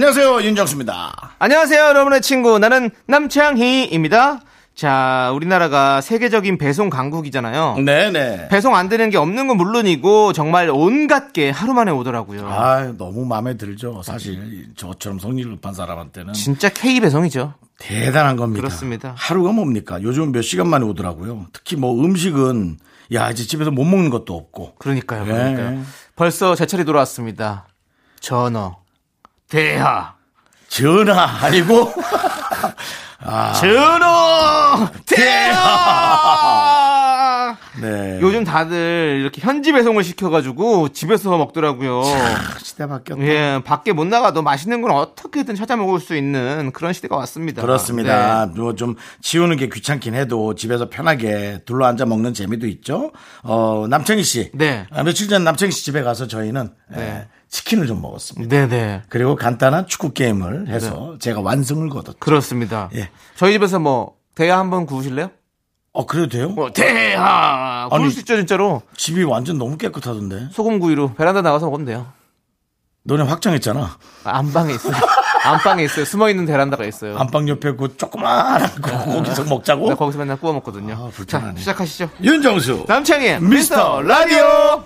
안녕하세요 윤정수입니다. 안녕하세요, 여러분의 친구. 나는 남창희입니다. 자, 우리나라가 세계적인 배송 강국이잖아요. 네네. 배송 안 되는 게 없는 건 물론이고 정말 온갖 게 하루 만에 오더라고요. 아 너무 마음에 들죠. 사실 저처럼 성질 급한 사람한테는 진짜 K 배송이죠. 대단한 겁니다. 그렇습니다. 하루가 뭡니까? 요즘 몇 시간 만에 오더라고요. 특히 뭐 음식은 야 이제 집에서 못 먹는 것도 없고. 그러니까요. 네. 그러니까요. 벌써 제철이 돌아왔습니다. 전어, 대하, 전화 아니고 전어, 대하. 네. 요즘 다들 이렇게 현지 배송을 시켜가지고 집에서 먹더라고요. 시대 바뀌었다. 예, 밖에 못 나가도 맛있는 건 어떻게든 찾아 먹을 수 있는 그런 시대가 왔습니다. 그렇습니다. 네. 뭐좀 치우는 게 귀찮긴 해도 집에서 편하게 둘러 앉아 먹는 재미도 있죠. 어, 남창희 씨. 네. 아, 며칠 전 남창희 씨 집에 가서 저희는 네. 예, 치킨을 좀 먹었습니다. 네네. 그리고 간단한 축구 게임을 해서 제가 완승을 거뒀죠. 그렇습니다. 예. 저희 집에서 뭐 대하 한번 구우실래요? 어, 그래도 돼요? 뭐 대하 구울 아니. 수 있죠 진짜로 집이 완전 너무 깨끗하던데. 소금 구이로 베란다 나가서 먹으면 돼요. 너네 확장했잖아. 아, 안방에 있어요. 안방에 있어요. 숨어 있는 베란다가 있어요. 안방 옆에 그 조그마한 거 거기서 먹자고. 나 거기서 맨날 구워 먹거든요. 아, 불편하네. 자, 시작하시죠. 윤정수. 남창희 미스터 미스터 라디오.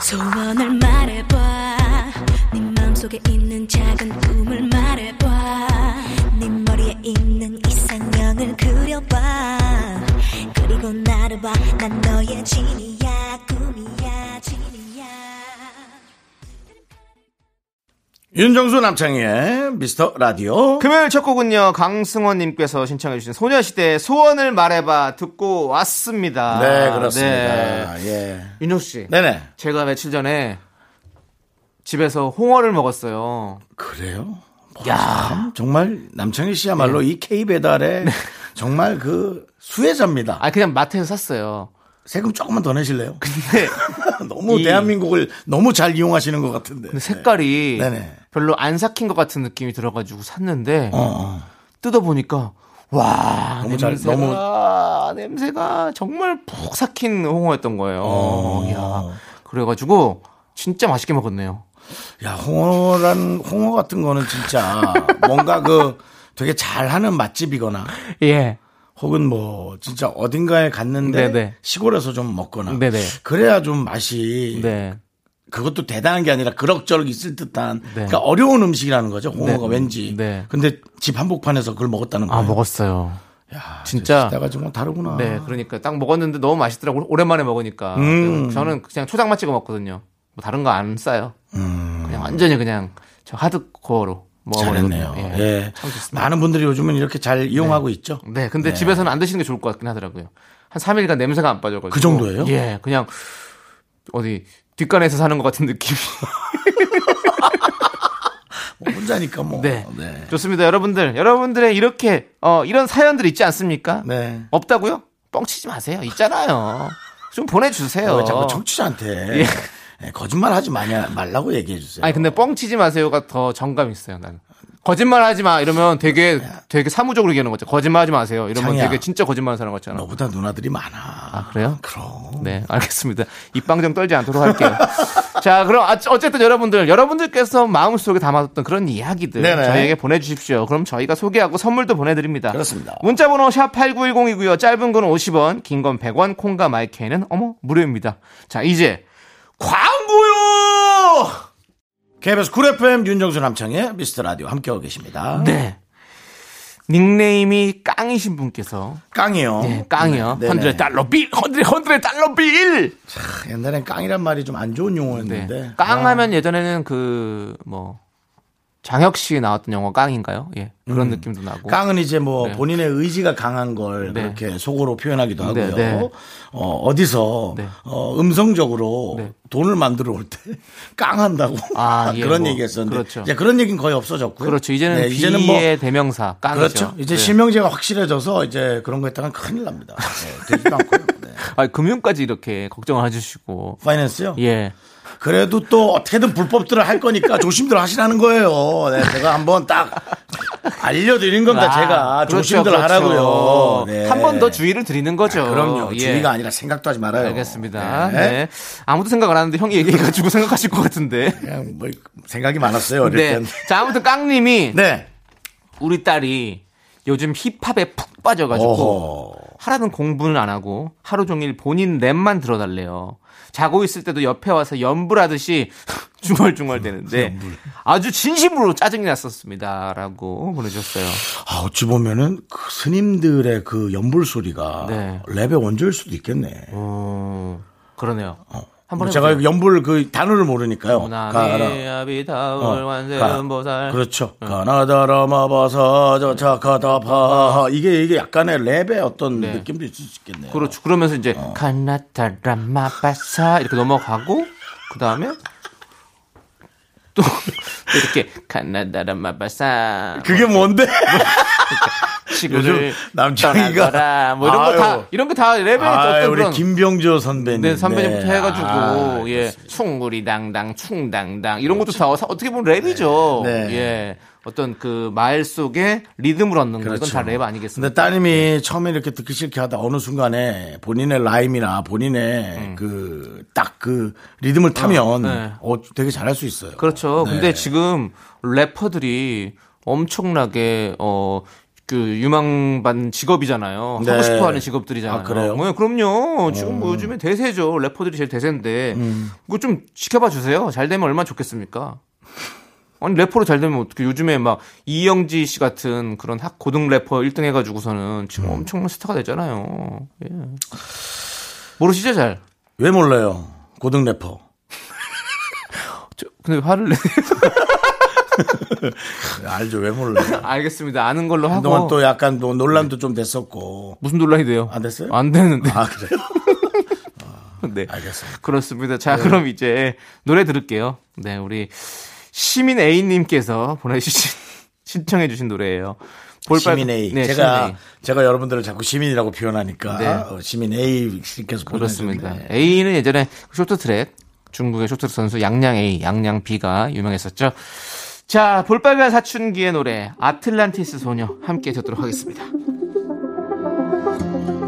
소원을 말해봐. 네 마음속에 있는 작은 꿈을 말해봐. 네 머리에 있는 이상형을 그려봐. 그리고 나를 봐난 너의 진이야 꿈이야 윤정수 남창희의 미스터 라디오. 금요일 첫 곡은요 강승원님께서 신청해주신 소녀시대 소원을 말해봐 듣고 왔습니다. 네, 그렇습니다. 네. 예. 윤혁 씨, 네네. 제가 며칠 전에 집에서 홍어를 먹었어요. 그래요? 뭐 야. 참, 정말 남창희 씨야말로 이 K 배달의 정말 그 수혜자입니다. 아 그냥 마트에서 샀어요. 세금 조금만 더 내실래요? 근데 너무 이- 대한민국을 너무 잘 이용하시는 것 같은데. 근데 색깔이 네네. 별로 안 삭힌 것 같은 느낌이 들어가지고 샀는데 어, 어. 뜯어보니까 와 너무 잘- 냄새가 냄새가 정말 푹 삭힌 홍어였던 거예요. 어. 야 그래가지고 진짜 맛있게 먹었네요. 야, 홍어란, 홍어 같은 거는 진짜 뭔가 그 되게 잘하는 맛집이거나 예. 혹은 뭐 진짜 어딘가에 갔는데 네네. 시골에서 좀 먹거나 네네. 그래야 좀 맛이 네. 그것도 대단한 게 아니라 그럭저럭 있을 듯한 네. 그러니까 어려운 음식이라는 거죠 홍어가 네. 왠지 네. 근데 집 한복판에서 그걸 먹었다는 거예요 아 먹었어요. 야, 진짜. 시대가 정말 다르구나 네, 그러니까 딱 먹었는데 너무 맛있더라고. 오랜만에 먹으니까. 음. 저는 그냥 초장만 찍어 먹거든요. 뭐 다른 거 안 싸요. 그냥 완전히 그냥 저 하드코어로. 음. 잘했네요 예. 예. 참 좋습니다. 많은 분들이 요즘은 이렇게 잘 이용하고 있죠 네, 근데 집에서는 안 드시는 게 좋을 것 같긴 하더라고요. 한 3일간 냄새가 안 빠져가지고. 그 정도예요? 예, 그냥 어디 뒷간에서 사는 것 같은 느낌이. 뭐 혼자니까 뭐 네. 네. 좋습니다. 여러분들, 여러분들의 이렇게, 어, 이런 사연들 있지 않습니까? 네. 없다고요? 뻥치지 마세요. 있잖아요. 좀 보내주세요. 왜 자꾸 청취자한테 예. 예, 거짓말 하지 마냐, 말라고 얘기해 주세요. 아니 근데 뻥치지 마세요가 더 정감 있어요 나는. 거짓말 하지 마! 이러면 되게 되게 사무적으로 얘기하는 거죠. 거짓말 하지 마세요. 이러면 장이야. 되게 진짜 거짓말 하는 사람 같잖아. 너보다 누나들이 많아. 아 그래요? 그럼. 네 알겠습니다. 입방정 떨지 않도록 할게요. 자 그럼 아, 어쨌든 여러분들 여러분들께서 마음속에 담아뒀던 그런 이야기들 네네. 저희에게 보내주십시오. 그럼 저희가 소개하고 선물도 보내드립니다. 그렇습니다. 문자번호 샵 8910이고요. 짧은 건 50원 긴 건 100원 콩과 마이크는 어머 무료입니다. 자 이제 광고요 KBS 쿨 FM 윤정수 남창희의 미스터 라디오 함께하고 계십니다 네. 닉네임이 깡이신 분께서 깡이요 네, 깡이요. 네, hundred 네네. dollar bill, hundred hundred dollar bill. 옛날엔 깡이란 말이 좀 안 좋은 네. 용어였는데 깡 아, 하면 예전에는 그 뭐 장혁 씨 나왔던 영화 깡인가요? 예. 그런 느낌도 나고. 깡은 이제 뭐 네. 본인의 의지가 강한 걸 네. 그렇게 속어로 표현하기도 네, 하고요. 네. 어, 어디서 네. 어, 음성적으로 네. 돈을 만들어 올 때 깡한다고 아, 예, 그런 뭐, 얘기 했었는데 그렇죠. 이제 그런 얘기는 거의 없어졌고요. 그렇죠. 이제는 네, 이제는 뭐 대명사 깡이죠. 그렇죠. 이제 네. 실명제가 확실해져서 이제 그런 거 했다간 큰일 납니다. 네, 되지도 않고요. 네. 아, 금융까지 이렇게 걱정을 해 주시고. 파이낸스요? 예. 그래도 또 어떻게든 불법들을 할 거니까 조심들 하시라는 거예요. 네, 제가 한번 딱 알려드린 겁니다. 아, 제가 그렇죠, 조심들 그렇죠. 하라고요. 네. 한번 더 주의를 드리는 거죠. 그럼요. 예. 주의가 아니라 생각도 하지 말아요. 알겠습니다. 네. 네. 아무도 생각 안 하는데 형이 얘기해가지고 생각하실 것 같은데. 그냥 뭐 생각이 많았어요. 어릴 네. 땐. 자, 아무튼 깡님이 네. 우리 딸이 요즘 힙합에 푹 빠져가지고 어허. 하라는 공부는 안 하고 하루 종일 본인 랩만 들어달래요. 자고 있을 때도 옆에 와서 연불하듯이 중얼중얼 되는데 아주 진심으로 짜증이 났었습니다. 라고 보내주셨어요. 아, 어찌 보면은 그 스님들의 그 연불 소리가 네. 랩의 원조일 수도 있겠네. 어, 그러네요. 한번 제가. 연불 그 단어를 모르니까요. 가라. 아비다울 어, 가- 완세음보살 그렇죠. 가나다라마바사 저차카다파 이게 이게 약간의 랩의 어떤 네. 느낌도 있을 수 있겠네요. 그렇죠. 그러면서 이제 어. 가나타라마바사 이렇게 넘어가고 그 다음에 또, 또 이렇게 가나다라 마바사 그게 뭔데? 시구를 요즘 남창희가- 떠나거라 뭐 이런 거 다. 이런 거다 랩의 아, 어떤 우리 그런 김병조 선배님. 네, 선배님부터 네. 해가지고 아, 예 숭구리 당당 충당당 이런 것도 다 어떻게 보면 랩이죠. 네. 네. 예 어떤 그 말 속에 리듬을 얻는 거 그렇죠. 이건 다랩 근데 아니겠습니까? 따님이 처음에 이렇게 듣기 싫게 하다 어느 순간에 본인의 라임이나 본인의 그 딱그 리듬을 타면 네. 어, 되게 잘할 수 있어요. 그렇죠. 네. 근데 지금 래퍼들이 엄청나게 어. 그 유망받는 직업이잖아요. 네. 하고 싶어 하는 직업들이잖아요. 아, 그래요? 네, 그럼요. 지금 뭐 요즘에 대세죠. 래퍼들이 제일 대세인데 음. 그거 좀 지켜봐 주세요. 잘 되면 얼마나 좋겠습니까? 아니 래퍼로 잘 되면 어떻게 요즘에 막 이영지 씨 같은 그런 학 고등 래퍼 1등 해가지고서는 지금 음. 엄청난 스타가 되잖아요. 예. 모르시죠 잘? 왜 몰라요? 고등 래퍼. 저, 근데 왜 화를 내? 알죠? 왜 몰라요? 알겠습니다. 아는 걸로 하고 그동안 또 약간 또 논란도 좀 됐었고. 무슨 논란이 돼요? 안 됐어요? 안 되는데. 아, 그래요? 네. 알겠습니다. 그렇습니다. 자, 그럼 이제 노래 들을게요. 네, 우리 시민 A님께서 보내주신, 신청해주신 노래예요. 볼빨- 시민 A. 네, 제가 시민 A. 제가 여러분들을 자꾸 시민이라고 표현하니까 네. 어, 시민 A 씨께서 그렇습니다. 보내주셨는데. A는 예전에 쇼트트랙, 중국의 쇼트트랙 선수 양양 A, 양양 B가 유명했었죠. 자, 볼빨간 사춘기의 노래, 아틀란티스 소녀, 함께 듣도록 하겠습니다.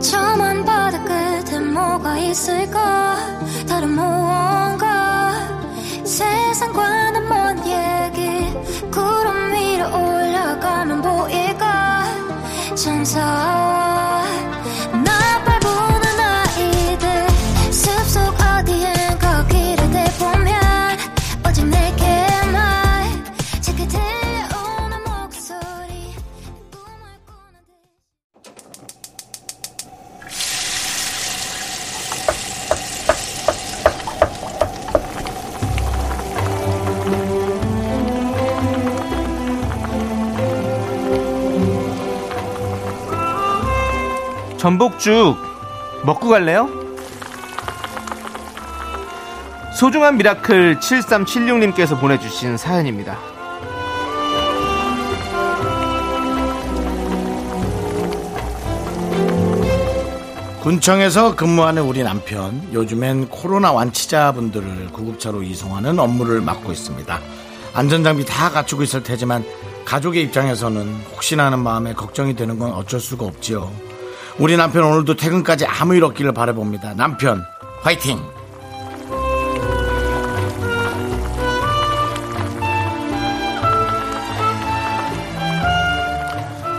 저만 바다 끝에 뭐가 있을까 다른 무언가 세상과는 먼 얘기. 구름 위로 올라가면 보일까 천사 전복죽 먹고 갈래요? 소중한 miracle 7376님께서 보내주신 사연입니다. 군청에서 근무하는 우리 남편 요즘엔 코로나 완치자분들을 구급차로 이송하는 업무를 맡고 있습니다. 안전장비 다 갖추고 있을 테지만 가족의 입장에서는 혹시나 하는 마음에 걱정이 되는 건 어쩔 수가 없지요. 우리 남편 오늘도 퇴근까지 아무 일 없기를 바라봅니다. 남편 화이팅!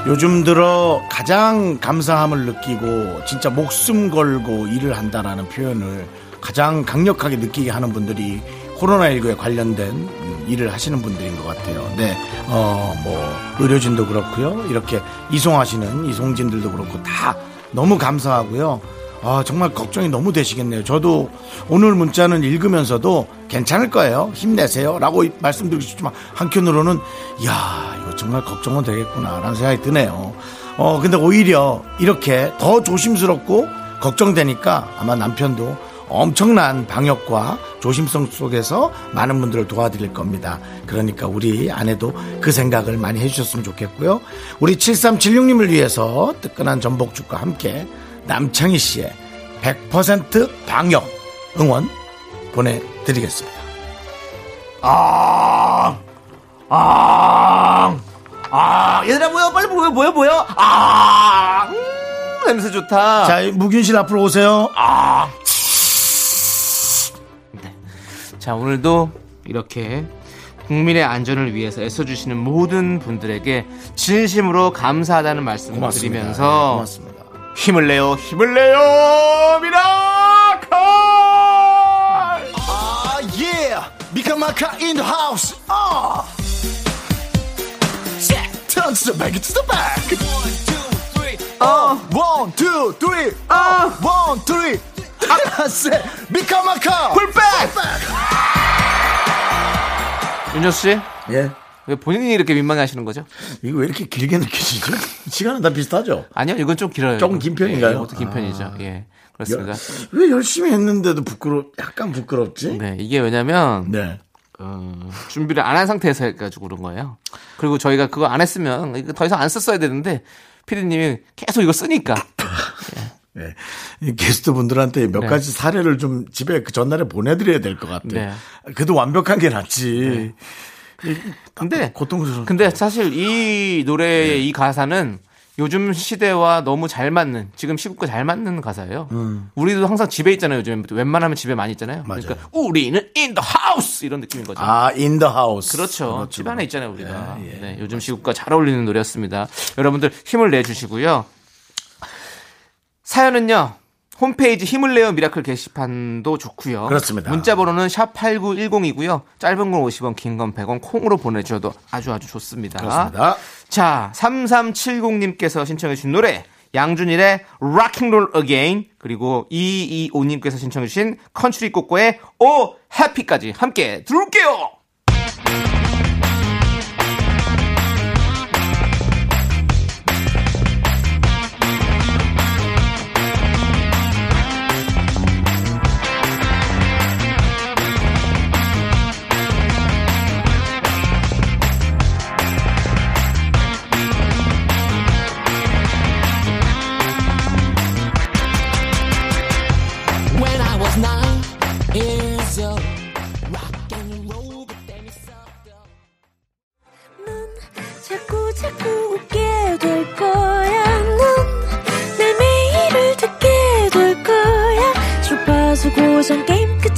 요즘 들어 가장 감사함을 느끼고 진짜 목숨 걸고 일을 한다라는 표현을 가장 강력하게 느끼게 하는 분들이 코로나19에 관련된 음, 일을 하시는 분들인 것 같아요. 네, 어, 뭐, 의료진도 그렇고요. 이렇게 이송하시는 이송진들도 그렇고 다 너무 감사하고요. 아, 정말 걱정이 너무 되시겠네요. 저도 오늘 문자는 읽으면서도 괜찮을 거예요. 힘내세요. 라고 말씀드리고 싶지만 한편으로는 야 이거 정말 걱정은 되겠구나 라는 생각이 드네요. 어, 근데 오히려 이렇게 더 조심스럽고 걱정되니까 아마 남편도 엄청난 방역과 조심성 속에서 많은 분들을 도와드릴 겁니다. 그러니까 우리 아내도 그 생각을 많이 해주셨으면 좋겠고요. 우리 7376님을 위해서 뜨끈한 전복죽과 함께 남창희 씨의 100% 방역 응원 보내드리겠습니다. 아, 아, 아, 얘들아 뭐야 빨리 뭐야 뭐야 뭐야 아, 음, 냄새 좋다. 자, 무균 씨 앞으로 오세요. 아. 자, 오늘도 이렇게 국민의 안전을 위해서 애써주시는 모든 분들에게 진심으로 감사하다는 말씀을 고맙습니다. 드리면서 네, 고맙습니다. 힘을 내요, 힘을 내요, miracle! 아, 예! 미카마카 인 하우스! 아! turn to the back, to the back! 1, 2, 3, 1, 2, 3, 1, 2, 3, 타카스 미카마카 풀백. 윤여 씨. 예. 왜 본인이 이렇게 민망해하시는 거죠? 이거 왜 이렇게 길게 느껴지죠? 시간은 다 비슷하죠? 아니요, 이건 좀 길어요. 조금 긴 편인가요? 예, 이것도 긴 아. 편이죠. 예, 그렇습니다. 여, 왜 열심히 했는데도 부끄럽, 약간 부끄럽지? 네, 이게 왜냐면 네. 어, 준비를 안 한 상태에서 해가지고 그런 거예요. 그리고 저희가 그거 안 했으면 더 이상 안 썼어야 되는데 피디님이 계속 이거 쓰니까 네. 이 게스트 분들한테 몇 네. 가지 사례를 좀 집에 그 전날에 보내드려야 될 것 같아요. 네. 그래도 완벽한 게 낫지. 근데 고통스러워. 근데 사실 이 노래의 이 가사는 요즘 시대와 너무 잘 맞는 지금 시국과 잘 맞는 가사예요. 우리도 항상 집에 있잖아요. 요즘 웬만하면 집에 많이 있잖아요. 맞아요. 그러니까 우리는 in the house 이런 느낌인 거죠. 아, in the house. 그렇죠. 집 안에 있잖아요, 우리가. 예, 예. 네, 요즘 시국과 잘 어울리는 노래였습니다. 여러분들 힘을 내 주시고요. 사연은요. 홈페이지 힘을 내요 miracle 게시판도 좋고요. 그렇습니다. 문자 번호는 샵 8910이고요. 짧은 건 50원, 긴 건 100원 콩으로 보내 주셔도 아주 아주 좋습니다. 그렇습니다. 자, 3370님께서 신청해 주신 노래 양준일의 Rocking Roll Again 그리고 225 님께서 신청해 주신 컨츄리 꼬꼬의 Oh Happy까지 함께 들을게요.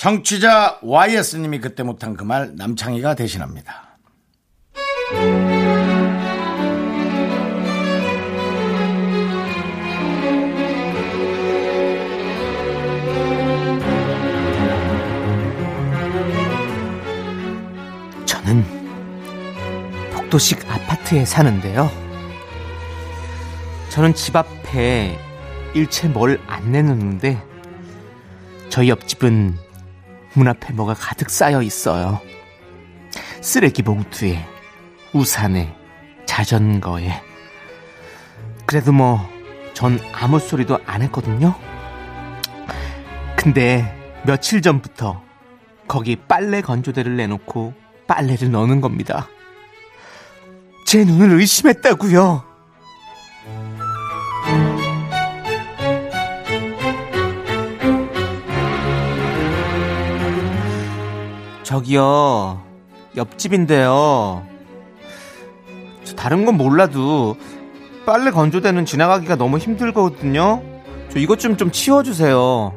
청취자 YS님이 그때 못한 그 말 남창희가 대신합니다. 저는 복도식 아파트에 사는데요. 저는 집 앞에 일체 뭘 안 내놓는데 저희 옆집은 문 앞에 뭐가 가득 쌓여 있어요. 쓰레기 봉투에 우산에 자전거에 그래도 뭐 전 아무 소리도 안 했거든요. 근데 며칠 전부터 거기 빨래 건조대를 내놓고 빨래를 넣는 겁니다. 제 눈을 의심했다고요. 저기요, 옆집인데요. 저 다른 건 몰라도 빨래 건조대는 지나가기가 너무 힘들거든요. 저 이것 좀 좀 치워주세요.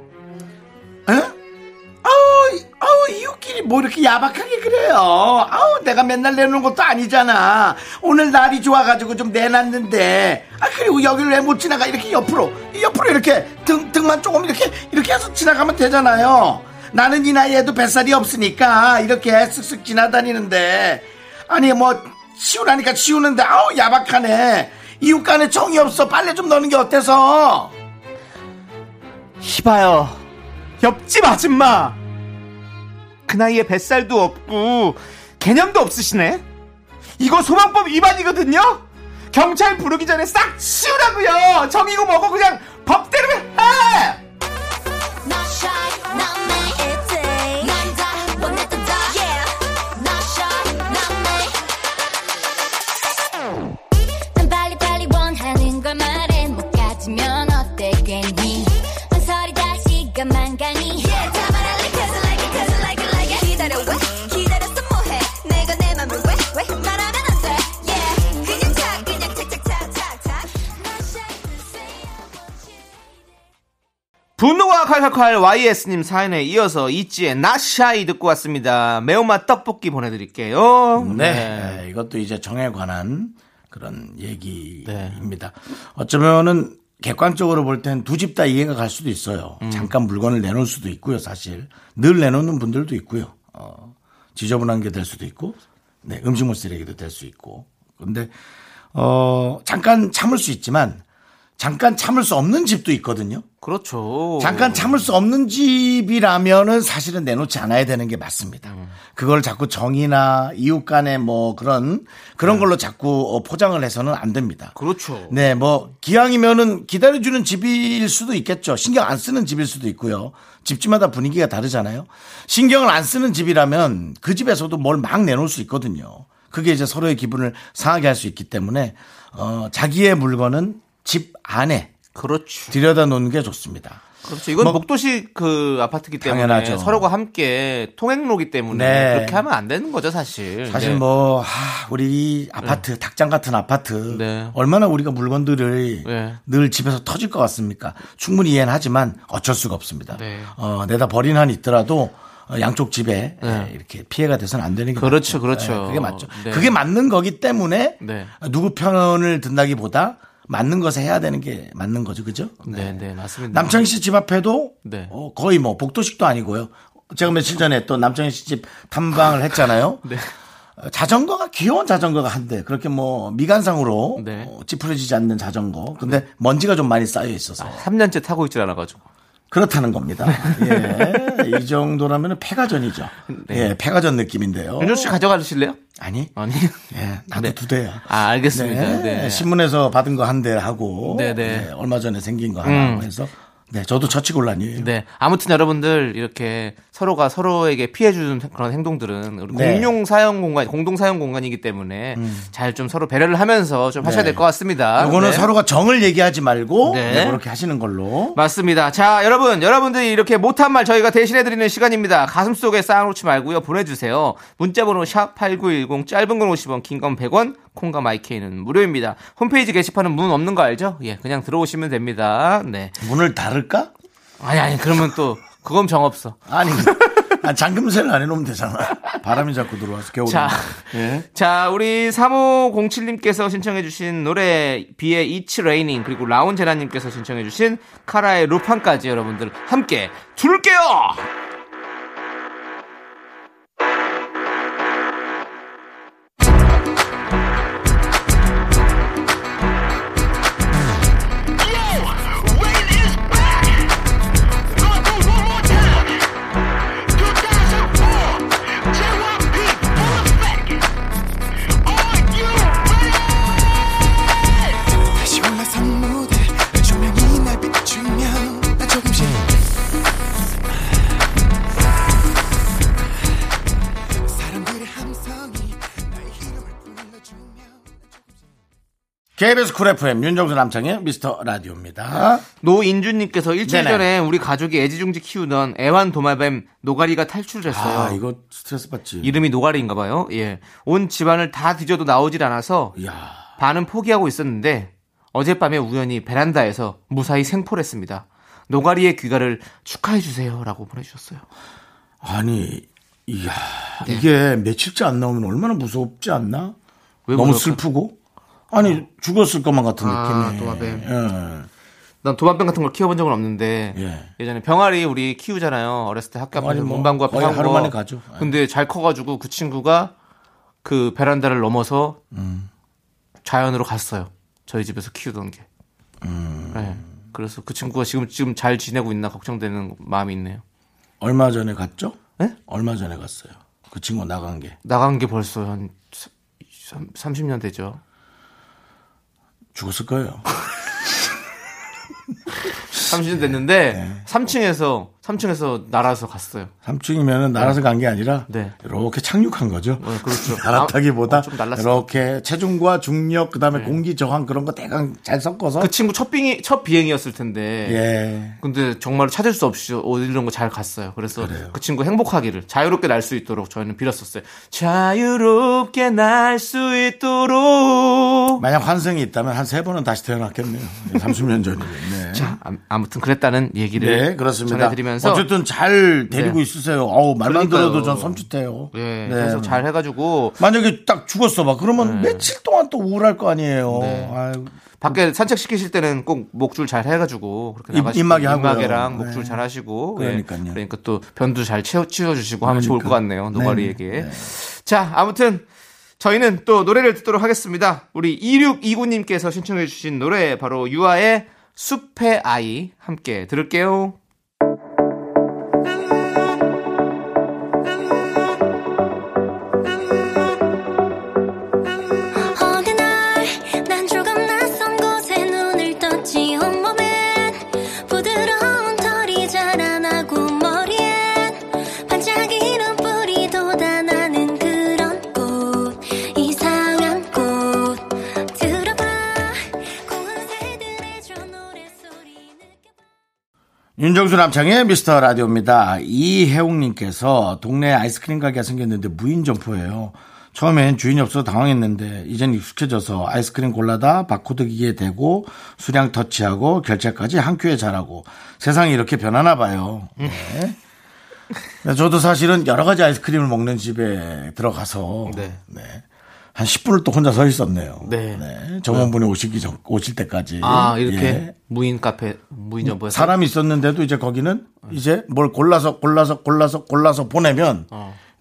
에? 아우, 아우, 이웃끼리 뭐 이렇게 야박하게 그래요. 아우, 내가 맨날 내놓은 것도 아니잖아. 오늘 날이 좋아가지고 좀 내놨는데. 아, 그리고 여기를 왜 못 지나가? 이렇게 옆으로, 옆으로 이렇게 등, 등만 조금 이렇게, 이렇게 해서 지나가면 되잖아요. 나는 이 나이에도 뱃살이 없으니까 이렇게 쓱쓱 지나다니는데. 아니, 뭐, 치우라니까 치우는데, 아우, 야박하네. 이웃 간에 정이 없어. 빨래 좀 넣는 게 어때서? 희봐요. 옆집 아줌마. 그 나이에 뱃살도 없고 개념도 없으시네. 이거 소방법 위반이거든요. 경찰 부르기 전에 싹 치우라고요. 정이고 뭐고 그냥 법대로 해. 분노가 칼칼칼 YS님 사연에 이어서 이지의 나샤이 듣고 왔습니다. 매운맛 떡볶이 보내드릴게요. 네. 이것도 이제 정에 관한 그런 얘기입니다. 어쩌면은 객관적으로 볼 땐 두 집 다 이해가 갈 수도 있어요. 잠깐 물건을 내놓을 수도 있고요, 사실. 늘 내놓는 분들도 있고요. 어, 지저분한 게 될 수도 있고, 네, 음식물 쓰레기도 될 수 있고. 근데, 어, 잠깐 참을 수 있지만, 잠깐 참을 수 없는 집도 있거든요. 그렇죠. 잠깐 참을 수 없는 집이라면은 사실은 내놓지 않아야 되는 게 맞습니다. 그걸 자꾸 정이나 이웃 간의 뭐 그런 그런 걸로 자꾸 어, 포장을 해서는 안 됩니다. 그렇죠. 네, 뭐 기왕이면은 기다려주는 집일 수도 있겠죠. 신경 안 쓰는 집일 수도 있고요. 집집마다 분위기가 다르잖아요. 신경을 안 쓰는 집이라면 그 집에서도 뭘 막 내놓을 수 있거든요. 그게 이제 서로의 기분을 상하게 할 수 있기 때문에 어, 자기의 물건은 집 안에 그렇죠. 들여다 놓는 게 좋습니다. 그렇죠. 이건 뭐- 목도시 그 아파트기 때문에 당연하죠. 서로가 함께 통행로기 때문에 네. 그렇게 하면 안 되는 거죠, 사실. 사실 네. 뭐 하, 우리 이 아파트 닭장 같은 아파트 네. 얼마나 우리가 물건들을 네. 늘 집에서 터질 것 같습니까? 충분히 이해는 하지만 어쩔 수가 없습니다. 네. 어, 내다 버린 한 있더라도 어, 양쪽 집에 네. 예, 이렇게 피해가 돼서는 안 되는 게 그렇죠, 맞죠. 그렇죠. 예, 그게 맞죠. 네. 그게 맞는 거기 때문에 네. 누구 편을 든다기보다 맞는 것에 해야 되는 게 맞는 거죠, 그죠? 네, 네, 맞습니다. 남창희 씨 집 앞에도 네. 어, 거의 뭐 복도식도 아니고요. 제가 며칠 전에 또 남창희 씨 집 탐방을 했잖아요. 네. 어, 자전거가 귀여운 자전거가 한 대. 그렇게 뭐 미간상으로 네. 어, 찌푸려지지 않는 자전거. 근데 먼지가 좀 많이 쌓여 있어서 3년째 타고 있질 않아가지고. 그렇다는 겁니다. 예. 이 정도라면 폐가전이죠. 네. 예, 폐가전 느낌인데요. 윤조 씨 가져가실래요? 아니. 아니. 예, 나도 네. 두 대야. 아, 알겠습니다. 네, 네. 신문에서 받은 거 한 대 하고 네, 네. 네, 얼마 전에 생긴 거 하나 음. 해서 네, 저도 처치곤란이에요. 네. 아무튼 여러분들 이렇게 서로가 서로에게 피해 주는 그런 행동들은 네. 음. 공용 사용 공간, 공동 사용 공간이기 때문에 잘좀 서로 배려를 하면서 좀 하셔야 네. 될것 같습니다. 이거는 네. 서로가 정을 얘기하지 말고 네. 네, 그렇게 하시는 걸로. 맞습니다. 자, 여러분, 여러분들이 이렇게 못한 말 저희가 대신해드리는 시간입니다. 가슴 속에 쌓아놓지 말고요. 보내주세요. 문자번호 샵 8910, 짧은 건 50원, 긴 건 100원, 콩과 마이케이는 무료입니다. 홈페이지 게시판은 문 없는 거 알죠? 예, 그냥 들어오시면 됩니다. 네. 문을 닫을까? 아니, 아니, 그러면 또, 그건 정 없어. 아니, 아, 잠금쇠를 안 해놓으면 되잖아. 바람이 자꾸 들어와서 겨울에. 자, 예. 자, 우리 3507님께서 신청해주신 노래, 비의 It's Raining, 그리고 라운제나님께서 신청해주신 카라의 루판까지 여러분들 함께 들을게요! KBS 쿨 FM 윤정수 남창희의 미스터 라디오입니다. 노인주님께서 일주일 네네. 전에 우리 가족이 애지중지 키우던 애완 도마뱀 노가리가 탈출했어요. 아, 이거 스트레스 받지. 이름이 노가리인가 봐요. 예. 온 집안을 다 뒤져도 나오질 않아서 이야. 반은 포기하고 있었는데 어젯밤에 우연히 베란다에서 무사히 생포했습니다. 노가리의 귀가를 축하해 주세요라고 보내주셨어요. 아니, 이야, 네. 이게 며칠째 안 나오면 얼마나 무섭지 않나? 왜 너무 무섭을까? 슬프고? 아니, 죽었을 것만 같은 아, 느낌이. 도마뱀. 예. 난 도마뱀 같은 걸 키워본 적은 없는데 예. 예전에 병아리 우리 키우잖아요. 어렸을 때 학교 병아리 뭐 문방구 앞에 하루 거. 만에 가죠. 예. 근데 잘 커가지고 그 친구가 그 베란다를 넘어서 음. 자연으로 갔어요. 저희 집에서 키우던 게. 음. 네. 그래서 그 친구가 지금 지금 잘 지내고 있나 걱정되는 마음이 있네요. 얼마 전에 갔죠? 예? 얼마 전에 갔어요. 그 친구 나간 게. 나간 게 벌써 한 30년 되죠. 죽었을 거예요. 30년 됐는데 네. 3층에서 3층에서 날아서 갔어요. 3층이면은 날아서 간 게 아니라 네. 이렇게 착륙한 거죠. 네, 그렇죠. 날았다기보다 아, 어. 이렇게 체중과 중력 그다음에 공기 저항 그런 거 대강 잘 섞어서 그 친구 첫 비행이 첫 비행이었을 텐데. 예. 근데 정말 찾을 수 없이 이런 거 잘 갔어요. 그래서 그래요. 그 친구 행복하기를 자유롭게 날 수 있도록 저희는 빌었었어요. 자유롭게 날 수 있도록. 만약 환생이 있다면 한 세 번은 다시 태어났겠네요. 30년 전이면. 네. 자, 암- 아무튼 그랬다는 얘기를 네, 그렇습니다. 전해드리면 서 어쨌든 잘 데리고 네. 있으세요. 어우, 말만 그러니까요. 들어도 전 섬찟해요. 예, 네. 그래서 잘 해가지고 만약에 딱 죽었어 봐. 그러면 며칠 동안 또 우울할 거 아니에요. 네. 아유, 밖에 산책 시키실 때는 꼭 목줄 잘 해가지고 그렇게 입- 나가시고 입마개. 입마개랑 네. 목줄 잘 하시고 그러니까요. 예, 그러니까 또 변도 잘 채워 치워주시고 하면 좋을 것 같네요 노가리에게. 네. 자 아무튼 저희는 또 노래를 듣도록 하겠습니다. 우리 2629님께서 신청해주신 노래 바로 유아의 숲의 아이 함께 들을게요. 윤정수 남창희의 미스터 라디오입니다. 이혜웅님께서 동네에 아이스크림 가게가 생겼는데 무인 점포예요. 처음엔 주인이 없어서 당황했는데 이젠 익숙해져서 아이스크림 골라다 바코드 기기에 대고 수량 터치하고 결제까지 한 큐에 잘하고 세상이 이렇게 변하나 봐요. 네. 네, 저도 사실은 여러 가지 아이스크림을 먹는 집에 들어가서 네. 네. 한 10분을 또 혼자 서 있었네요. 네. 점원분이 오시기 전, 오실 때까지. 아 이렇게 예. 무인 카페 무인 점포에서 사람이 있었는데도 이제 거기는 이제 뭘 골라서 골라서 골라서 골라서 보내면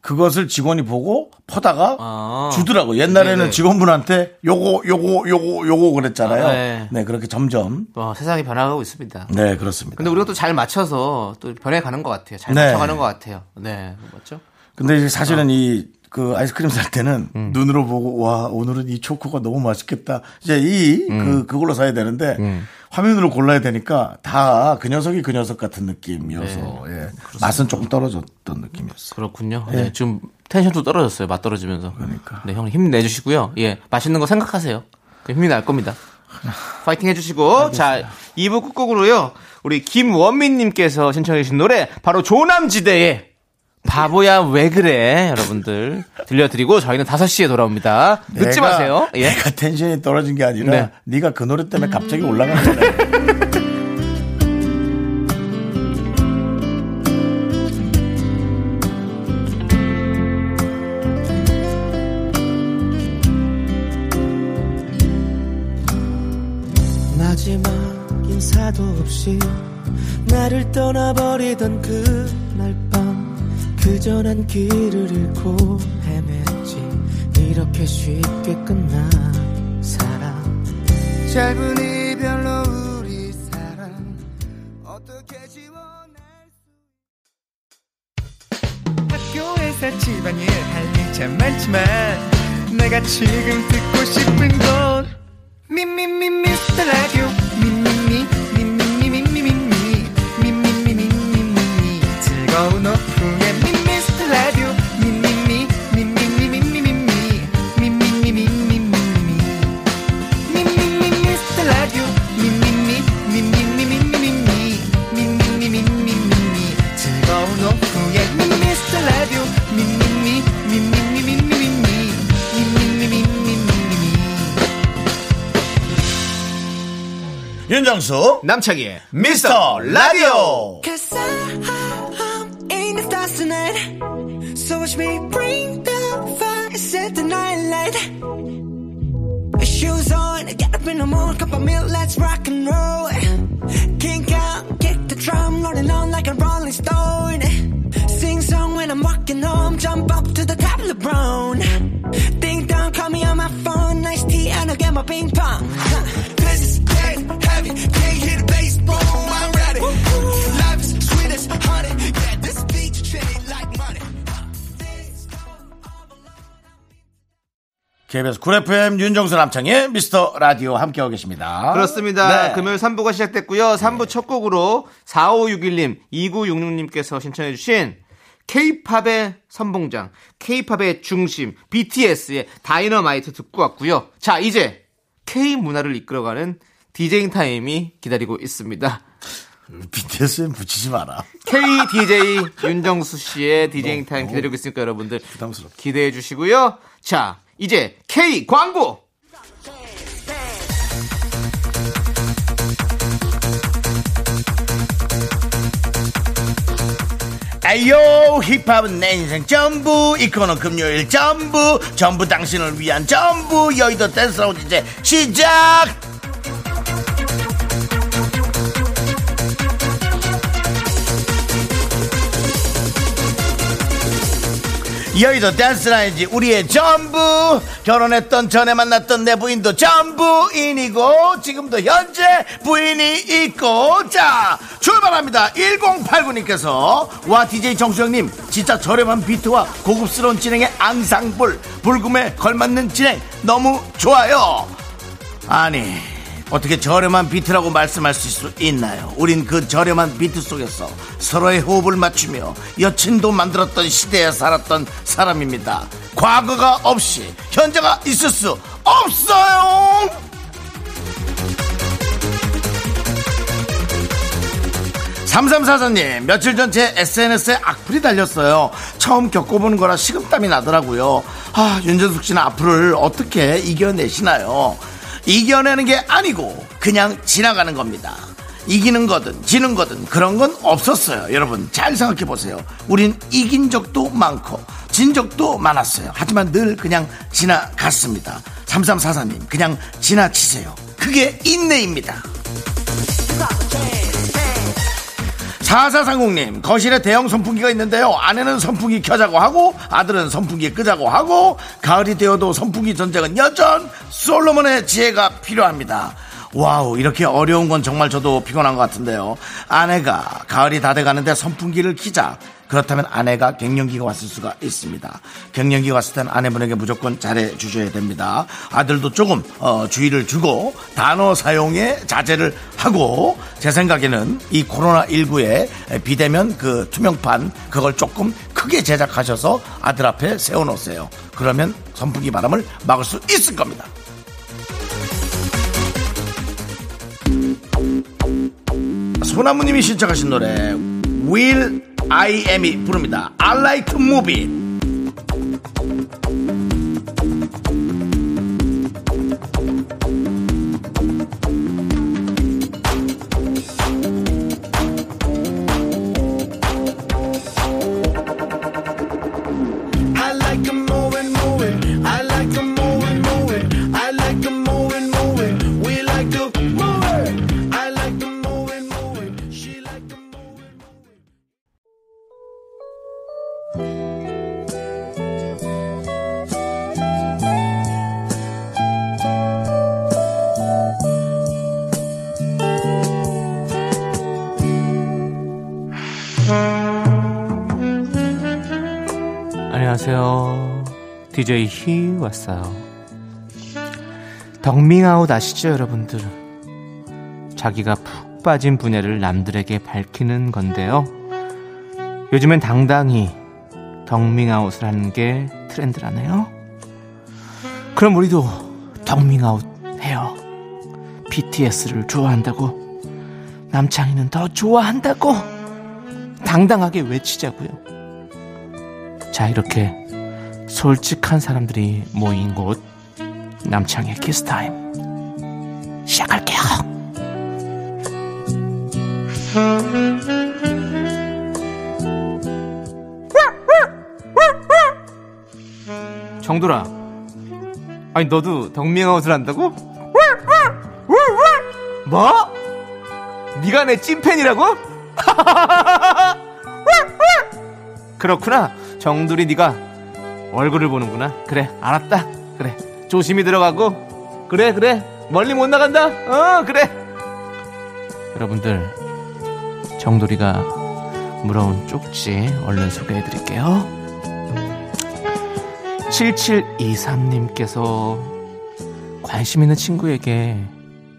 그것을 직원이 보고 퍼다가 아. 주더라고. 옛날에는 네네. 직원분한테 요거 요거 요거 요거 그랬잖아요. 아, 네. 네. 그렇게 점점 어, 세상이 변화가고 있습니다. 네 그렇습니다. 근데 우리가 또 잘 맞춰서 또 변해 가는 것 같아요. 잘 네. 맞춰 가는 것 같아요. 네, 맞죠? 근데 이제 사실은 어. 이 그 아이스크림 살 때는 음. 눈으로 보고 와 오늘은 이 초코가 너무 맛있겠다. 이제 이 음. 그 그걸로 사야 되는데 화면으로 골라야 되니까 다 그 녀석이 그 녀석 같은 느낌이어서 네. 예. 맛은 조금 떨어졌던 느낌이었어요. 그렇군요. 네, 지금 텐션도 떨어졌어요. 맛 떨어지면서. 그러니까. 네, 형 힘 내주시고요. 예, 맛있는 거 생각하세요. 그 힘이 날 겁니다. 파이팅 해주시고 자 2부 끝곡으로요. 우리 김원민님께서 신청해주신 노래 바로 조남지대의 바보야 왜 그래 여러분들 들려드리고 저희는 5시에 돌아옵니다. 늦지 내가- 마세요. 예. 내가 텐션이 떨어진 게 아니라 네. 네. 가 그 노래 때문에 갑자기 올라간 거야. 마지막 인사도 없이 나를 떠나버리던 그날 밤 그저 난 길을 잃고 헤맸지 이렇게 쉽게 끝난 사랑 짧은 이별로 우리 사랑 어떻게 지워낼 학교에서 집안일 할일참 많지만 내가 지금 듣고 싶은 건 미미미 미스터 라디오 미미미 미미미 미미미 미미미 미미미 즐거운 오후 윤정수 남창희의 미스터 라디오 Cause I'm in the stars tonight. So watch me bring the fire, set the night light. Shoes on, get up in the morning, cup of milk, let's rock and roll. Kink out, kick the drum, rolling on like a rolling stone. Sing song when I'm walking home, jump up to the top of the brown. Ding dong, call me on my phone, nice tea, and I'll get my ping pong. Huh. KBS 쿨 FM 윤정수 남창희의 미스터 라디오 함께하고 계십니다. 그렇습니다. 네. 금요일 3부가 시작됐고요. 3부 첫 곡으로 4561님, 2966님께서 신청해 주신 K-팝의 선봉장, K-팝의 중심, BTS의 다이너마이트 듣고 왔고요. 자, 이제 K 문화를 이끌어가는 디제잉 타임이 기다리고 있습니다. BTS엔 붙이지 마라. K DJ 윤정수 씨의 디제잉 타임 기다리고 있으니까 여러분들 부담스럽다. 기대해 주시고요. 자, 이제 K 광고! 에요 힙합은 내 인생 전부 이 코너는 금요일 전부 전부 당신을 위한 전부 여의도 댄스 라운지 이제 시작 여의도 댄스 라운지 우리의 전부. 결혼했던 전에 만났던 내 부인도 전 부인이고 지금도 현재 부인이 있고. 자 출발합니다. 1089님께서 와 DJ 정수 형님 진짜 저렴한 비트와 고급스러운 진행의 앙상블 불금에 걸맞는 진행 너무 좋아요. 아니 어떻게 저렴한 비트라고 말씀할 수 있나요? 우린 그 저렴한 비트 속에서 서로의 호흡을 맞추며 여친도 만들었던 시대에 살았던 사람입니다. 과거가 없이 현재가 있을 수 없어요. 삼삼사사님 며칠 전 제 SNS에 악플이 달렸어요 처음 겪어보는 거라 식은땀이 나더라고요 아 윤정숙 씨는 악플을 어떻게 이겨내시나요 이겨내는 게 아니고 그냥 지나가는 겁니다. 이기는 거든 지는 거든 그런 건 없었어요. 여러분 잘 생각해 보세요. 우린 이긴 적도 많고 진 적도 많았어요. 하지만 늘 그냥 지나갔습니다. 삼삼사사님 그냥 지나치세요. 그게 인내입니다 4430님, 거실에 대형 선풍기가 있는데요. 아내는 선풍기 켜자고 하고, 아들은 선풍기 끄자고 하고, 가을이 되어도 선풍기 전쟁은 여전 솔로몬의 지혜가 필요합니다. 와우, 이렇게 어려운 건 정말 저도 피곤한 것 같은데요. 아내가 가을이 다 돼가는데 선풍기를 키자. 그렇다면 아내가 갱년기가 왔을 수가 있습니다. 갱년기가 왔을 땐 아내분에게 무조건 잘해 주셔야 됩니다. 아들도 조금 어, 주의를 주고 단어 사용에 자제를 하고 제 생각에는 이 코로나19에 비대면 그 투명판 그걸 조금 크게 제작하셔서 아들 앞에 세워놓으세요. 그러면 선풍기 바람을 막을 수 있을 겁니다. 소나무님이 신청하신 노래 Will Am이 부릅니다. I like to DJ 히 왔어요. 덕밍아웃 아시죠, 여러분들? 자기가 푹 빠진 분야를 남들에게 밝히는 건데요. 요즘엔 당당히 덕밍아웃을 하는 게 트렌드라네요. 그럼 우리도 덕밍아웃 해요. BTS를 좋아한다고. 남창희는 더 좋아한다고. 당당하게 외치자고요. 자, 이렇게 솔직한 사람들이 모인 곳 남창희의 키스타임 시작할게요. 정돌아. 아니 너도 덕밍아웃을 한다고? 뭐? 네가 내 찐팬이라고? 그렇구나. 정돌이 네가 얼굴을 보는구나. 그래, 알았다. 그래, 조심히 들어가고. 그래, 그래. 멀리 못 나간다. 어, 그래. 여러분들, 정돌이가 물어온 쪽지 얼른 소개해 드릴게요. 7723님께서 관심 있는 친구에게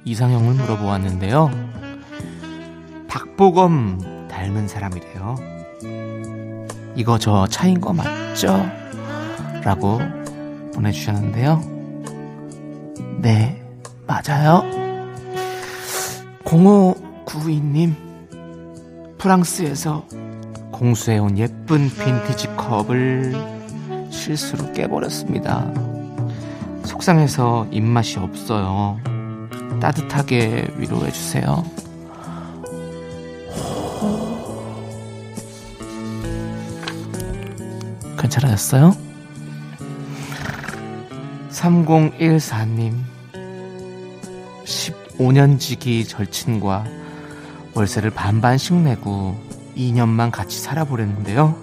이상형을 물어보았는데요. 박보검 닮은 사람이래요. 이거 저 차인 거 맞죠? 라고 보내주셨는데요. 네, 맞아요. 0592님, 프랑스에서 공수해온 예쁜 빈티지 컵을 실수로 깨버렸습니다. 속상해서 입맛이 없어요. 따뜻하게 위로해주세요. 괜찮아졌어요? 3014님 15년 지기 절친과 월세를 반반씩 내고 2년만 같이 살아보랬는데요.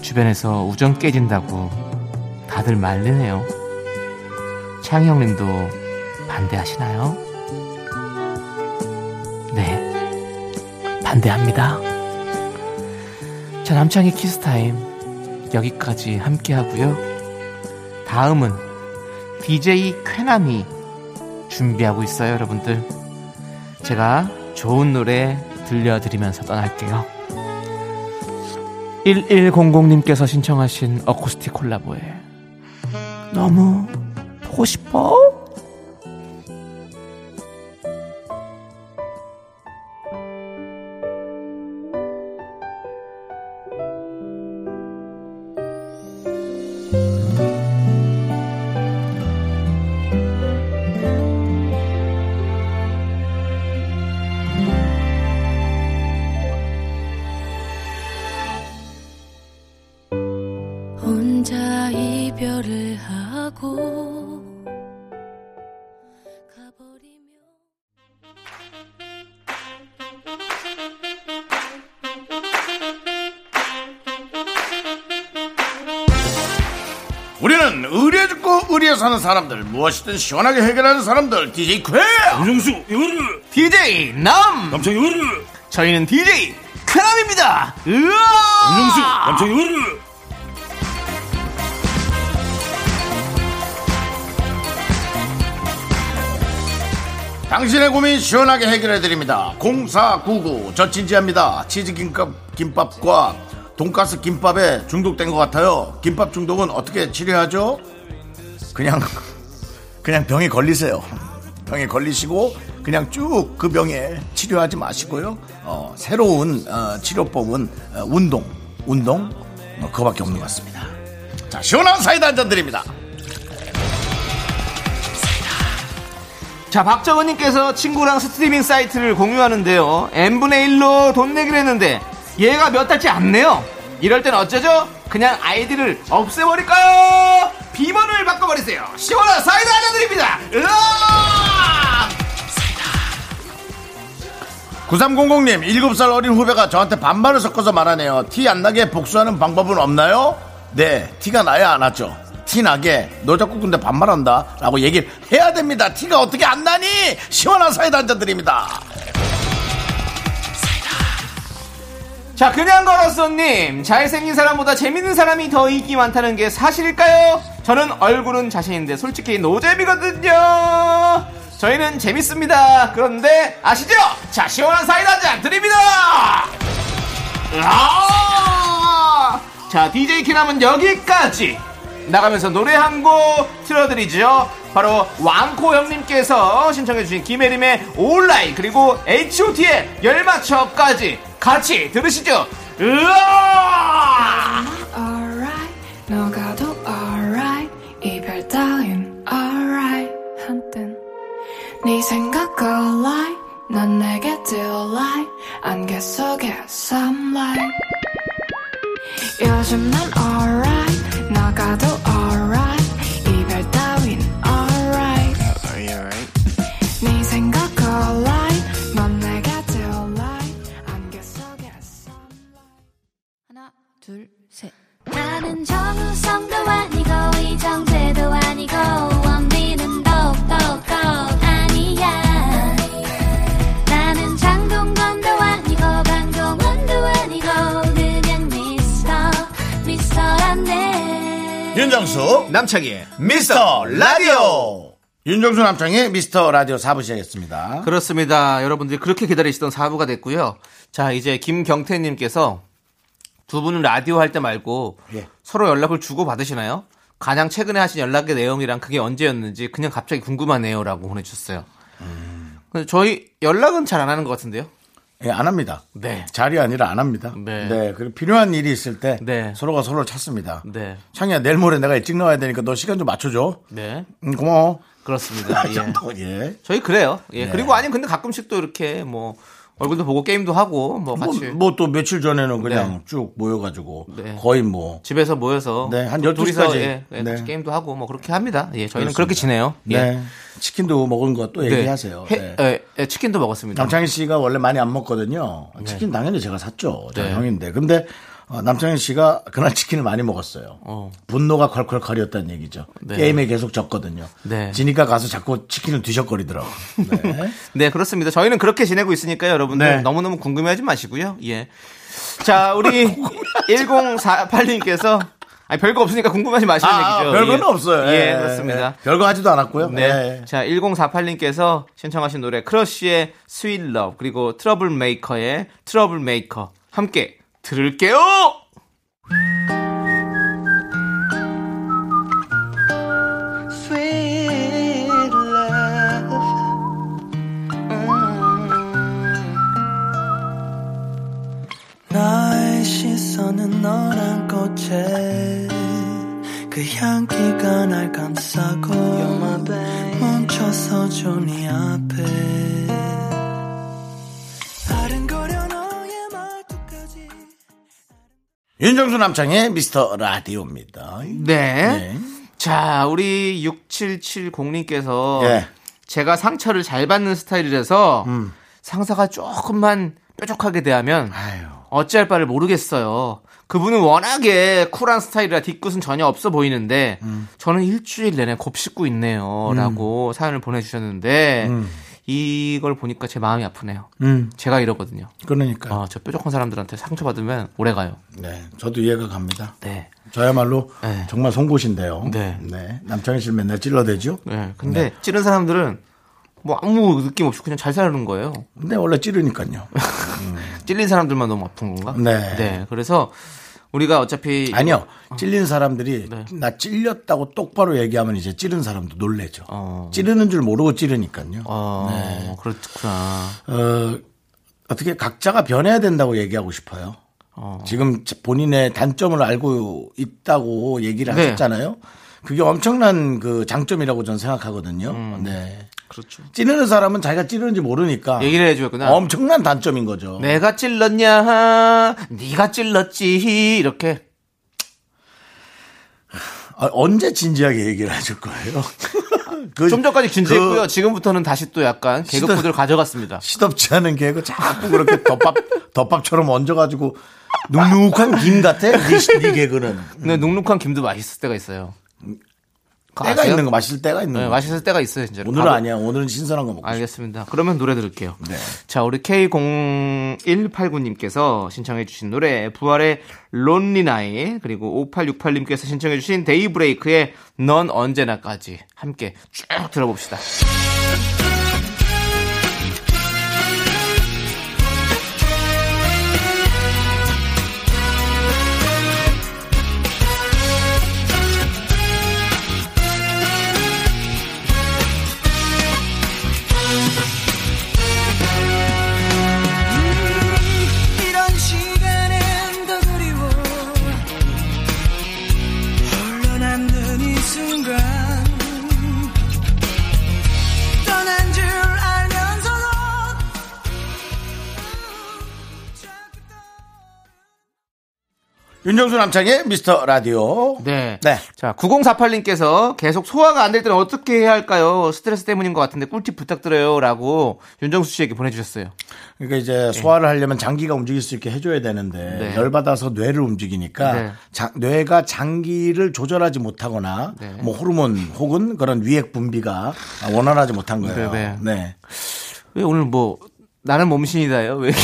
주변에서 우정 깨진다고 다들 말리네요. 창희 형님도 반대하시나요? 네, 반대합니다. 자, 남창희 키스타임 여기까지 함께 하고요. 다음은 DJ 쾌남이 준비하고 있어요, 여러분들. 제가 좋은 노래 들려드리면서 떠날게요. 1100님께서 신청하신 어쿠스틱 콜라보에 너무 보고 싶어? 우리는 의리에 죽고 의리에 사는 사람들 무엇이든 시원하게 해결하는 사람들 DJ 쾌 윤정수 이거를 DJ 남! 남창이 이거를 저희는 DJ 쾌남입니다! 윤정수 으아! 남창이 이거를 당신의 고민 시원하게 해결해 드립니다 0499 저 진지합니다 치즈 김밥 김밥과 돈가스 김밥에 중독된 것 같아요. 김밥 중독은 어떻게 치료하죠? 그냥 그냥 병에 걸리세요. 병에 걸리시고 그냥 쭉 그 병에 치료하지 마시고요. 어, 새로운 어, 치료법은 어, 운동. 운동? 어, 그거밖에 없는 것 같습니다. 자 시원한 사이다 한 잔 드립니다. 자, 박정은님께서 친구랑 스트리밍 사이트를 공유하는데요. n분의 1로 돈 내기로 했는데 얘가 몇 달째 안 내요. 이럴 땐 어쩌죠? 그냥 아이디를 없애버릴까요? 비번을 바꿔버리세요. 시원한 사이다 하나 드립니다. 으아! 9300님, 7살 어린 후배가 저한테 반말을 섞어서 말하네요. 티 안 나게 복수하는 방법은 없나요? 네, 티가 나야 안 하죠. 티 나게, 너 자꾸 근데 반말한다. 라고 얘기를 해야 됩니다. 티가 어떻게 안 나니? 시원한 사이다 한잔 드립니다. 자, 그냥 걸었어님. 잘생긴 사람보다 재밌는 사람이 더 인기 많다는 게 사실일까요? 저는 얼굴은 자신인데 솔직히 노잼이거든요. 저희는 재밌습니다. 그런데 아시죠? 자, 시원한 사이다 한 잔 드립니다. 아! 자, DJ 키남은 여기까지. 나가면서 노래 한 곡 틀어드리죠. 바로 왕코 형님께서 신청해주신 김혜림의 온라인 그리고 H.O.T의 열맞춰까지 같이 들으시죠. 으아! 네 생각 alright 넌 내게 delight 안개 속에 sunlight 요즘 난 alright 나가도 alright 둘, 셋. 나는 정우성도 아니고 이정재도 아니고 원빈은 더욱더 아니야 나는 장동건도 아니고 강동원도 아니고 그냥 미스터 미스터란데 윤정수 남창희의 미스터 라디오 윤정수 남창의 미스터 라디오 4부 시작했습니다. 그렇습니다. 여러분들이 그렇게 기다리시던 4부가 됐고요. 자, 이제 김경태님께서 두 분은 라디오 할 때 말고 예. 서로 연락을 주고 받으시나요? 가장 최근에 하신 연락의 내용이랑 그게 언제였는지 그냥 갑자기 궁금하네요라고 보내주셨어요. 근데 저희 연락은 잘 안 하는 것 같은데요. 예, 안 합니다. 네. 자리 아니라 안 합니다. 네. 그리고 필요한 일이 있을 때 네. 서로가 서로를 찾습니다. 네, 창이야 내일 모레 내가 일찍 나와야 되니까 너 시간 좀 맞춰줘. 네, 음, 고마워. 그렇습니다. 예. 예. 저희 그래요. 예. 네. 그리고 아니 근데 가끔씩 또 이렇게 뭐 얼굴도 보고 게임도 하고 뭐 같이 뭐 또 며칠 전에는 그냥 쭉 모여가지고 네. 거의 뭐 집에서 모여서 네, 한또12 둘이서 시까지. 예, 예, 네. 게임도 하고 뭐 그렇게 합니다. 예, 저희는 그렇습니다. 그렇게 지내요. 예. 네. 치킨도 먹은 거또 네. 얘기하세요. 해- 네. 예, 예, 치킨도 먹었습니다. 남창희 씨가 원래 많이 안 먹거든요. 치킨 당연히 제가 샀죠. 저 네. 형인데. 근데 어, 남창희 씨가 그날 치킨을 많이 먹었어요. 어. 분노가 콸콸콸이었다는 얘기죠. 네. 게임에 계속 졌거든요. 네. 지니까 가서 자꾸 치킨을 뒤적거리더라고. 네. 네, 그렇습니다. 저희는 그렇게 지내고 있으니까요, 여러분들. 네. 너무너무 궁금해하지 마시고요. 예. 자, 우리 1048님께서 아니, 별거 없으니까 궁금하지 마시는 아, 얘기죠. 별거는 예. 없어요. 예, 예, 그렇습니다. 예. 별거 하지도 않았고요. 네. 예. 자, 1048님께서 신청하신 노래 크러쉬의 Sweet Love 그리고 트러블 메이커의 Trouble Maker 함께 들을게요. 나의 시선은 너란 꽃에 그 향기가 날 감싸고 멈춰서 줘 네 앞에 윤정수 남창의 미스터 라디오입니다. 네. 네. 자, 우리 6770님께서 예. 제가 상처를 잘 받는 스타일이라서 음. 상사가 조금만 뾰족하게 대하면 아유. 어찌할 바를 모르겠어요. 그분은 워낙에 쿨한 스타일이라 뒤끝은 전혀 없어 보이는데 음. 저는 일주일 내내 곱씹고 있네요. 라고 사연을 보내주셨는데 이걸 보니까 제 마음이 아프네요. 음, 제가 이러거든요. 그러니까. 어, 저 뾰족한 사람들한테 상처받으면 오래 가요. 네. 저도 이해가 갑니다. 네. 저야말로 네. 정말 송곳인데요. 네. 남창희 씨를 맨날 찔러대죠. 네. 근데 찌른 사람들은 뭐 아무 느낌 없이 그냥 잘 사는 거예요. 근데 원래 찌르니까요. 찔린 사람들만 너무 아픈 건가? 네. 그래서 우리가 어차피 아니요. 찔린 사람들이 네. 나 찔렸다고 똑바로 얘기하면 이제 찌른 사람도 놀래죠. 어. 찌르는 줄 모르고 찌르니까요. 어, 네. 그렇구나. 어, 어떻게 각자가 변해야 된다고 얘기하고 싶어요. 어. 지금 본인의 단점을 알고 있다고 얘기를 네. 하셨잖아요. 그게 엄청난 그 장점이라고 저는 생각하거든요. 음. 네. 그렇죠. 찌르는 사람은 자기가 찌르는지 모르니까 얘기를 해주겠구나. 엄청난 단점인 거죠. 내가 찔렀냐? 네가 찔렀지. 이렇게. 아, 언제 진지하게 얘기를 해줄 거예요? 그- 좀 전까지 진지했고요. 그 지금부터는 다시 또 약간 개그 시도- 코드를 가져갔습니다. 시덥지 않은 개그 자꾸 그렇게 덮밥 덮밥처럼 얹어가지고 눅눅한 김 같아. 네, 시- 네 개그는 근데 눅눅한 김도 맛있을 때가 있어요. 때가 아세요? 있는 거 맛있을 때가 있는 네, 거. 맛있을 때가 있어요, 진짜로. 오늘은 밥을- 아니야. 오늘은 신선한 거 먹고. 싶어. 알겠습니다. 그러면 노래 들을게요. 네. 자, 우리 K0189님께서 신청해 주신 노래, 부활의 론리 나이, 그리고 5868님께서 신청해 주신 데이브레이크의 넌 언제나까지 함께 쭉 들어봅시다. 윤정수 남창의 미스터 라디오. 네. 네. 자, 9048님께서 계속 소화가 안 될 때는 어떻게 해야 할까요? 스트레스 때문인 것 같은데 꿀팁 부탁드려요. 라고 윤정수 씨에게 보내주셨어요. 그러니까 이제 소화를 하려면 장기가 움직일 수 있게 해줘야 되는데 네. 열받아서 뇌를 움직이니까 네. 자- 뇌가 장기를 조절하지 못하거나 네. 뭐 호르몬 혹은 그런 위액 분비가 원활하지 못한 거예요. 네, 네. 왜 오늘 뭐, 나는 몸신이다요? 왜 이렇게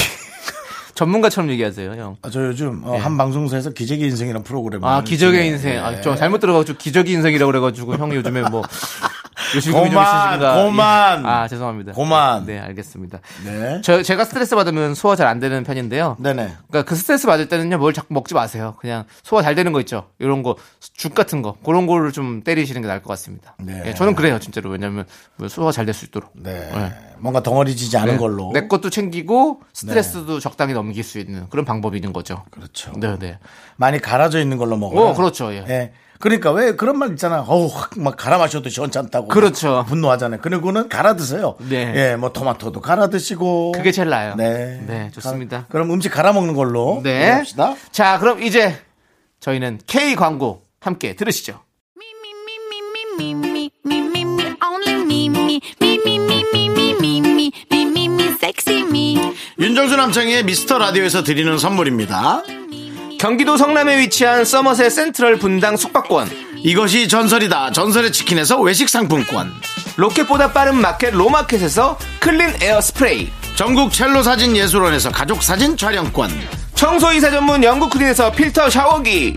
전문가처럼 얘기하세요, 형? 아, 저 요즘 어, 한 방송사에서 기적의 인생이라는 프로그램을 네. 아, 기적의 인생. 네. 아, 저 잘못 들어가지고 기적의 인생이라고 그래가지고 형이 요즘에 뭐, 요실금이 좀 고만, 있으신가. 고만. 아, 죄송합니다. 고만. 네, 알겠습니다. 네. 저, 제가 스트레스 받으면 소화 잘 안 되는 편인데요. 네네. 그러니까 그 스트레스 받을 때는요 뭘 자꾸 먹지 마세요. 그냥 소화 잘 되는 거 있죠. 이런 거 죽 같은 거 그런 거를 좀 때리시는 게 나을 것 같습니다. 네. 예, 저는 그래요 진짜로 왜냐하면 뭐 소화 잘 될 수 있도록. 네. 네. 뭔가 덩어리지지 않은 네. 걸로. 내 것도 챙기고 스트레스도 적당히 넘길 수 있는 그런 방법이 있는 거죠. 그렇죠. 네, 네. 많이 갈아져 있는 걸로 먹어요. 어, 그렇죠. 예. 그러니까 왜 그런 말 있잖아. 어우, 막 갈아 마셔도 시원찮다고. 그렇죠. 분노하잖아요. 그리고는 갈아 드세요. 네. 예, 뭐 토마토도 갈아 드시고. 그게 제일 나아요. 네. 네, 좋습니다. 가, 그럼 음식 갈아 먹는 걸로. 네. 해봅시다. 자, 그럼 이제 저희는 K 광고 함께 들으시죠. 윤정수 남창희의 미스터 라디오에서 드리는 선물입니다. 경기도 성남에 위치한 서머셋 센트럴 분당 숙박권. 이것이 전설이다. 전설의 치킨에서 외식 상품권. 로켓보다 빠른 마켓 로마켓에서 clean air 스프레이. 전국 첼로 사진 예술원에서 가족 사진 촬영권. 청소이사 전문 영구크린에서 필터 샤워기.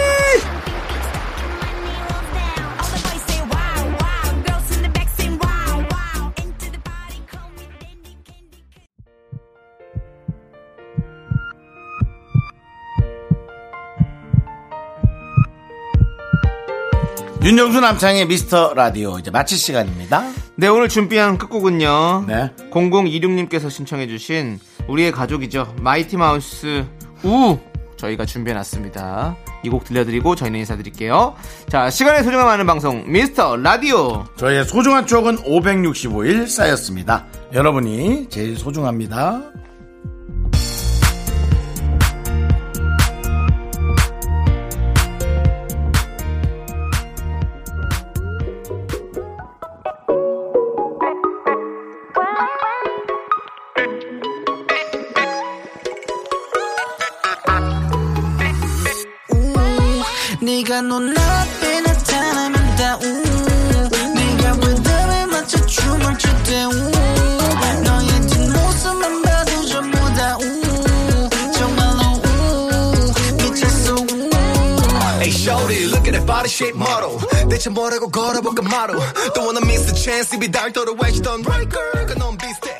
윤정수 남창희의 미스터 라디오 이제 마칠 시간입니다. 네, 오늘 준비한 끝곡은요. 네. 0026님께서 신청해주신 우리의 가족이죠. 마이티 마우스 우 저희가 준비해놨습니다. 이 곡 들려드리고 저희는 인사드릴게요. 자, 시간의 소중함 하는 방송 미스터 라디오. 저희의 소중한 추억은 565일 쌓였습니다. 여러분이 제일 소중합니다. Shape model 대체 뭐라고 걸어볼까 말로 Don't wanna miss the chance 입이 닳도록 외치던 right girl 그넌 비슷해